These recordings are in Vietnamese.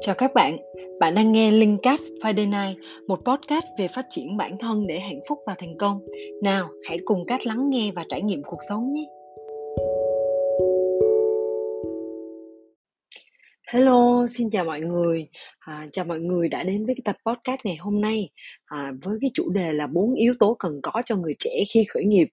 Chào các bạn, bạn đang nghe Linkcast Friday Night, một podcast về phát triển bản thân để hạnh phúc và thành công. Nào, hãy cùng Cát lắng nghe và trải nghiệm cuộc sống nhé. Hello, xin chào mọi người. À, chào mọi người đã đến với cái tập podcast ngày hôm nay à, với cái chủ đề là bốn yếu tố cần có cho người trẻ khi khởi nghiệp.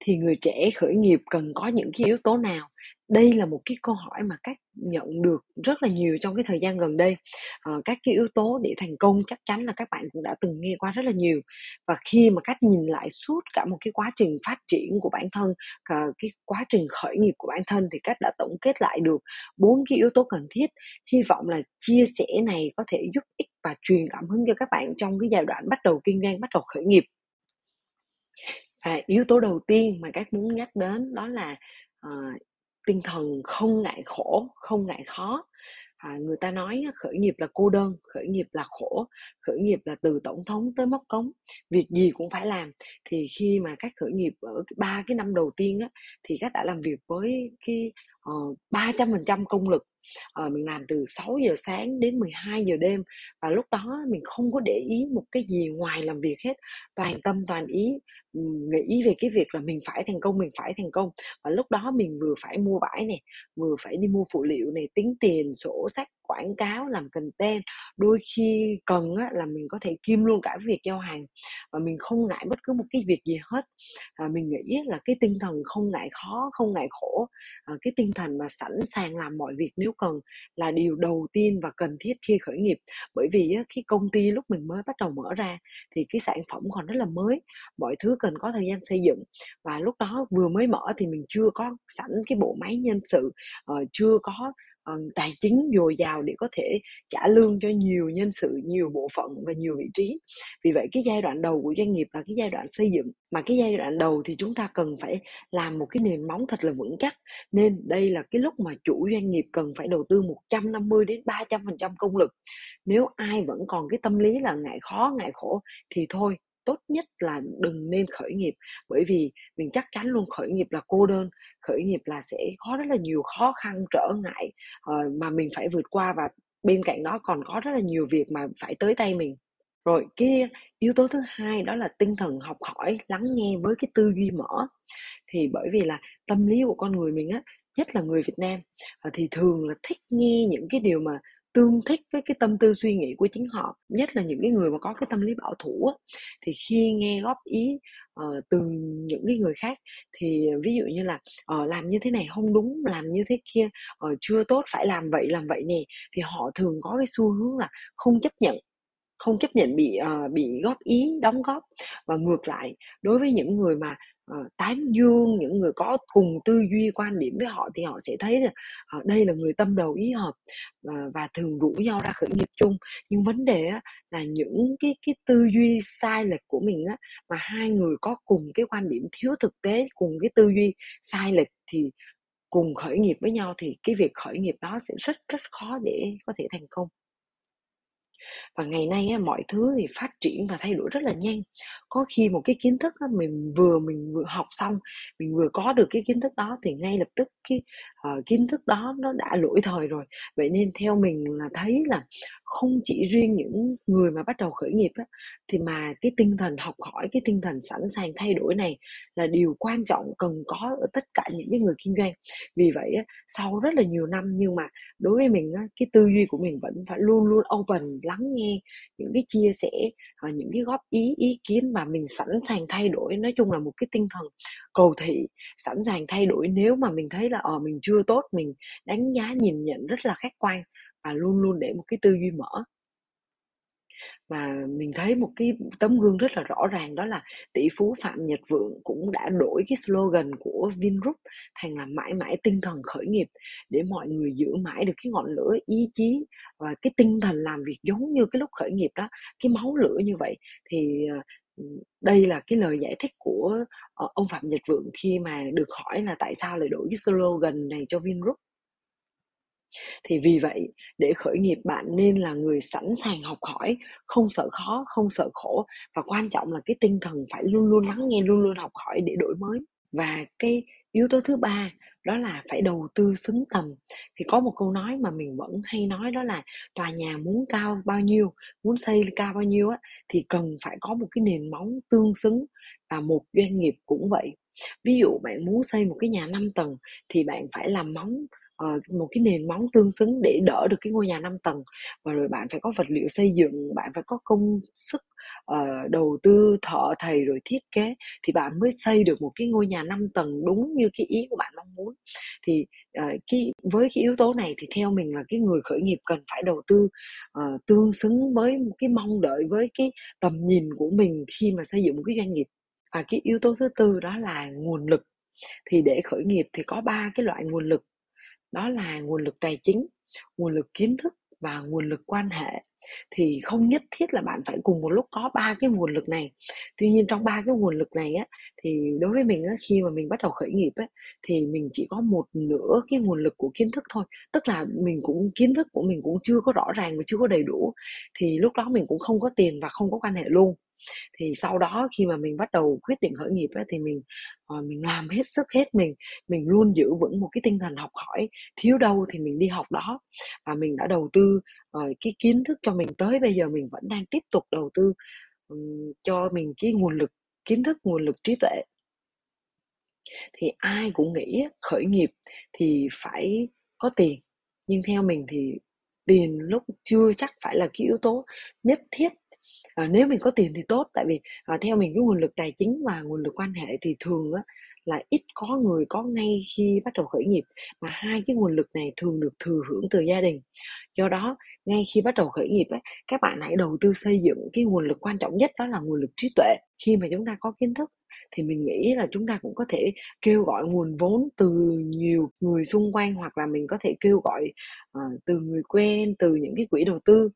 Thì người trẻ khởi nghiệp cần có những cái yếu tố nào? Đây là một cái câu hỏi mà các nhận được rất là nhiều trong cái thời gian gần đây. À, các cái yếu tố để thành công chắc chắn là các bạn cũng đã từng nghe qua rất là nhiều. Và khi mà cách nhìn lại suốt cả một cái quá trình phát triển của bản thân cả cái quá trình khởi nghiệp của bản thân thì cách đã tổng kết lại được bốn cái yếu tố cần thiết. Hy vọng là chia sẻ này có thể giúp ích và truyền cảm hứng cho các bạn trong cái giai đoạn bắt đầu kinh doanh bắt đầu khởi nghiệp. À, yếu tố đầu tiên mà các muốn nhắc đến đó là uh, tinh thần không ngại khổ không ngại khó. À, người ta nói khởi nghiệp là cô đơn khởi nghiệp là khổ khởi nghiệp là từ tổng thống tới móc cống. Việc gì cũng phải làm. Thì khi mà các khởi nghiệp ở ba cái năm đầu tiên á, thì các đã làm việc với cái Ờ, ba trăm phần trăm công lực. Uh, mình làm từ 6 giờ sáng đến 12 giờ đêm và lúc đó mình không có để ý một cái gì ngoài làm việc hết toàn tâm toàn ý nghĩ về cái việc là mình phải thành công mình phải thành công. Và lúc đó mình vừa phải mua vải này vừa phải đi mua phụ liệu này tính tiền sổ sách quảng cáo làm content đôi khi cần á, là mình có thể kim luôn cả việc giao hàng và mình không ngại bất cứ một cái việc gì hết. À, mình nghĩ là cái tinh thần không ngại khó không ngại khổ à, cái tinh thần mà sẵn sàng làm mọi việc nếu cần là điều đầu tiên và cần thiết khi khởi nghiệp. Bởi vì á, khi công ty lúc mình mới bắt đầu mở ra thì cái sản phẩm còn rất là mới mọi thứ cần có thời gian xây dựng. Và lúc đó vừa mới mở thì mình chưa có sẵn cái bộ máy nhân sự uh, chưa có Ờ, tài chính dồi dào để có thể trả lương cho nhiều nhân sự, nhiều bộ phận và nhiều vị trí. Vì vậy cái giai đoạn đầu của doanh nghiệp là cái giai đoạn xây dựng, mà cái giai đoạn đầu thì chúng ta cần phải làm một cái nền móng thật là vững chắc. Nên đây là cái lúc mà chủ doanh nghiệp cần phải đầu tư 150 đến 300 phần trăm công lực. Nếu ai vẫn còn cái tâm lý là ngại khó, ngại khổ thì thôi tốt nhất là đừng nên khởi nghiệp. Bởi vì mình chắc chắn luôn khởi nghiệp là cô đơn khởi nghiệp là sẽ có rất là nhiều khó khăn trở ngại uh, mà mình phải vượt qua và bên cạnh đó còn có rất là nhiều việc mà phải tới tay mình. Rồi cái yếu tố thứ hai đó là tinh thần học hỏi lắng nghe với cái tư duy mở. Thì bởi vì là tâm lý của con người mình á nhất là người Việt Nam ờ, thì thường là thích nghe những cái điều mà tương thích với cái tâm tư suy nghĩ của chính họ nhất là những cái người mà có cái tâm lý bảo thủ á, thì khi nghe góp ý uh, từ những cái người khác thì ví dụ như là uh, làm như thế này không đúng làm như thế kia uh, chưa tốt phải làm vậy làm vậy nè. Thì họ thường có cái xu hướng là không chấp nhận không chấp nhận bị uh, bị góp ý đóng góp. Và ngược lại đối với những người mà uh, tán dương những người có cùng tư duy quan điểm với họ thì họ sẽ thấy là uh, đây là người tâm đầu ý hợp uh, và thường rủ nhau ra khởi nghiệp chung. Nhưng vấn đề á, là những cái cái tư duy sai lệch của mình á mà hai người có cùng cái quan điểm thiếu thực tế cùng cái tư duy sai lệch thì cùng khởi nghiệp với nhau thì cái việc khởi nghiệp đó sẽ rất rất khó để có thể thành công và ngày nay á, mọi thứ thì phát triển và thay đổi rất là nhanh. Có khi một cái kiến thức á, mình vừa mình vừa học xong mình vừa có được cái kiến thức đó thì ngay lập tức cái uh, kiến thức đó nó đã lỗi thời rồi. Vậy nên theo mình là thấy là không chỉ riêng những người mà bắt đầu khởi nghiệp á, thì mà cái tinh thần học hỏi cái tinh thần sẵn sàng thay đổi này là điều quan trọng cần có ở tất cả những cái người kinh doanh. Vì vậy á, sau rất là nhiều năm nhưng mà đối với mình á, cái tư duy của mình vẫn phải luôn luôn open lắng nghe những cái chia sẻ và những cái góp ý ý kiến mà mình sẵn sàng thay đổi. Nói chung là một cái tinh thần cầu thị, sẵn sàng thay đổi nếu mà mình thấy là ờ mình chưa tốt, mình đánh giá, nhìn nhận rất là khách quan và luôn luôn để một cái tư duy mở và mình thấy một cái tấm gương rất là rõ ràng, đó là tỷ phú Phạm Nhật Vượng cũng đã đổi cái slogan của Vingroup thành là mãi mãi tinh thần khởi nghiệp, để mọi người giữ mãi được cái ngọn lửa ý chí và cái tinh thần làm việc giống như cái lúc khởi nghiệp đó, cái máu lửa như vậy. Thì ờ, đây là cái lời giải thích của ờ, ông Phạm Nhật Vượng khi mà được hỏi là tại sao lại đổi cái slogan này cho Vingroup thì vì vậy, để khởi nghiệp bạn nên là người sẵn sàng học hỏi, không sợ khó, không sợ khổ. Và quan trọng là cái tinh thần phải luôn luôn lắng nghe, luôn luôn học hỏi để đổi mới. Và cái yếu tố thứ ba đó là phải đầu tư xứng tầm. Thì có một câu nói mà mình vẫn hay nói đó là tòa nhà muốn cao bao nhiêu, muốn xây cao bao nhiêu á, thì cần phải có một cái nền móng tương xứng. Và một doanh nghiệp cũng vậy. Ví dụ bạn muốn xây một cái nhà 5 tầng thì bạn phải làm móng Ờ, một cái nền móng tương xứng để đỡ được cái ngôi nhà 5 tầng. Và rồi bạn phải có vật liệu xây dựng bạn phải có công sức uh, đầu tư thợ thầy rồi thiết kế thì bạn mới xây được một cái ngôi nhà 5 tầng đúng như cái ý của bạn mong muốn. Thì uh, cái với cái yếu tố này thì theo mình là cái người khởi nghiệp cần phải đầu tư uh, tương xứng với một cái mong đợi với cái tầm nhìn của mình khi mà xây dựng một cái doanh nghiệp. Và cái yếu tố thứ tư đó là nguồn lực. Thì để khởi nghiệp thì có ba cái loại nguồn lực đó là nguồn lực tài chính, nguồn lực kiến thức và nguồn lực quan hệ. Thì không nhất thiết là bạn phải cùng một lúc có ba cái nguồn lực này. Tuy nhiên trong ba cái nguồn lực này á, thì đối với mình á, khi mà mình bắt đầu khởi nghiệp á, thì mình chỉ có một nửa cái nguồn lực của kiến thức thôi. Tức là mình cũng, kiến thức của mình cũng chưa có rõ ràng và chưa có đầy đủ. Thì lúc đó mình cũng không có tiền và không có quan hệ luôn thì sau đó khi mà mình bắt đầu quyết định khởi nghiệp ấy, thì mình uh, mình làm hết sức hết mình mình luôn giữ vững một cái tinh thần học hỏi thiếu đâu thì mình đi học đó. Và mình đã đầu tư uh, cái kiến thức cho mình tới bây giờ mình vẫn đang tiếp tục đầu tư um, cho mình cái nguồn lực kiến thức nguồn lực trí tuệ. Thì ai cũng nghĩ khởi nghiệp thì phải có tiền nhưng theo mình thì tiền lúc chưa chắc phải là cái yếu tố nhất thiết à, nếu mình có tiền thì tốt tại vì à, theo mình cái nguồn lực tài chính và nguồn lực quan hệ thì thường á, là ít có người có ngay khi bắt đầu khởi nghiệp mà hai cái nguồn lực này thường được thừa hưởng từ gia đình. Do đó ngay khi bắt đầu khởi nghiệp ấy, các bạn hãy đầu tư xây dựng cái nguồn lực quan trọng nhất đó là nguồn lực trí tuệ. Khi mà chúng ta có kiến thức thì mình nghĩ là chúng ta cũng có thể kêu gọi nguồn vốn từ nhiều người xung quanh hoặc là mình có thể kêu gọi uh, từ người quen từ những cái quỹ đầu tư.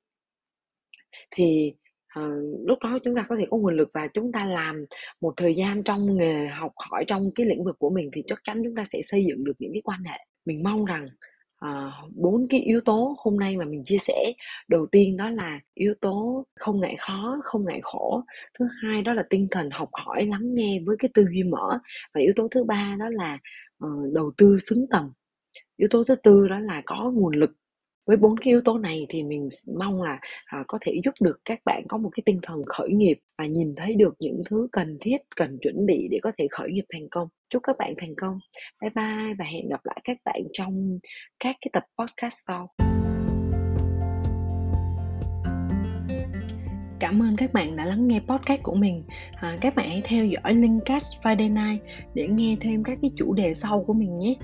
Thì Ờ, lúc đó chúng ta có thể có nguồn lực và chúng ta làm một thời gian trong nghề học hỏi trong cái lĩnh vực của mình thì chắc chắn chúng ta sẽ xây dựng được những cái quan hệ. Mình mong rằng bốn bốn cái yếu tố hôm nay mà mình chia sẻ. Đầu tiên đó là yếu tố không ngại khó không ngại khổ. Thứ hai đó là tinh thần học hỏi lắng nghe với cái tư duy mở. Và yếu tố thứ ba đó là uh, đầu tư xứng tầm. Yếu tố thứ tư đó là có nguồn lực với bốn cái yếu tố này thì mình mong là à, có thể giúp được các bạn có một cái tinh thần khởi nghiệp và nhìn thấy được những thứ cần thiết cần chuẩn bị để có thể khởi nghiệp thành công chúc các bạn thành công bye bye và hẹn gặp lại các bạn trong các cái tập podcast sau Cảm ơn các bạn đã lắng nghe podcast của mình. À, các bạn hãy theo dõi Linkcast Friday Night để nghe thêm các cái chủ đề sau của mình nhé.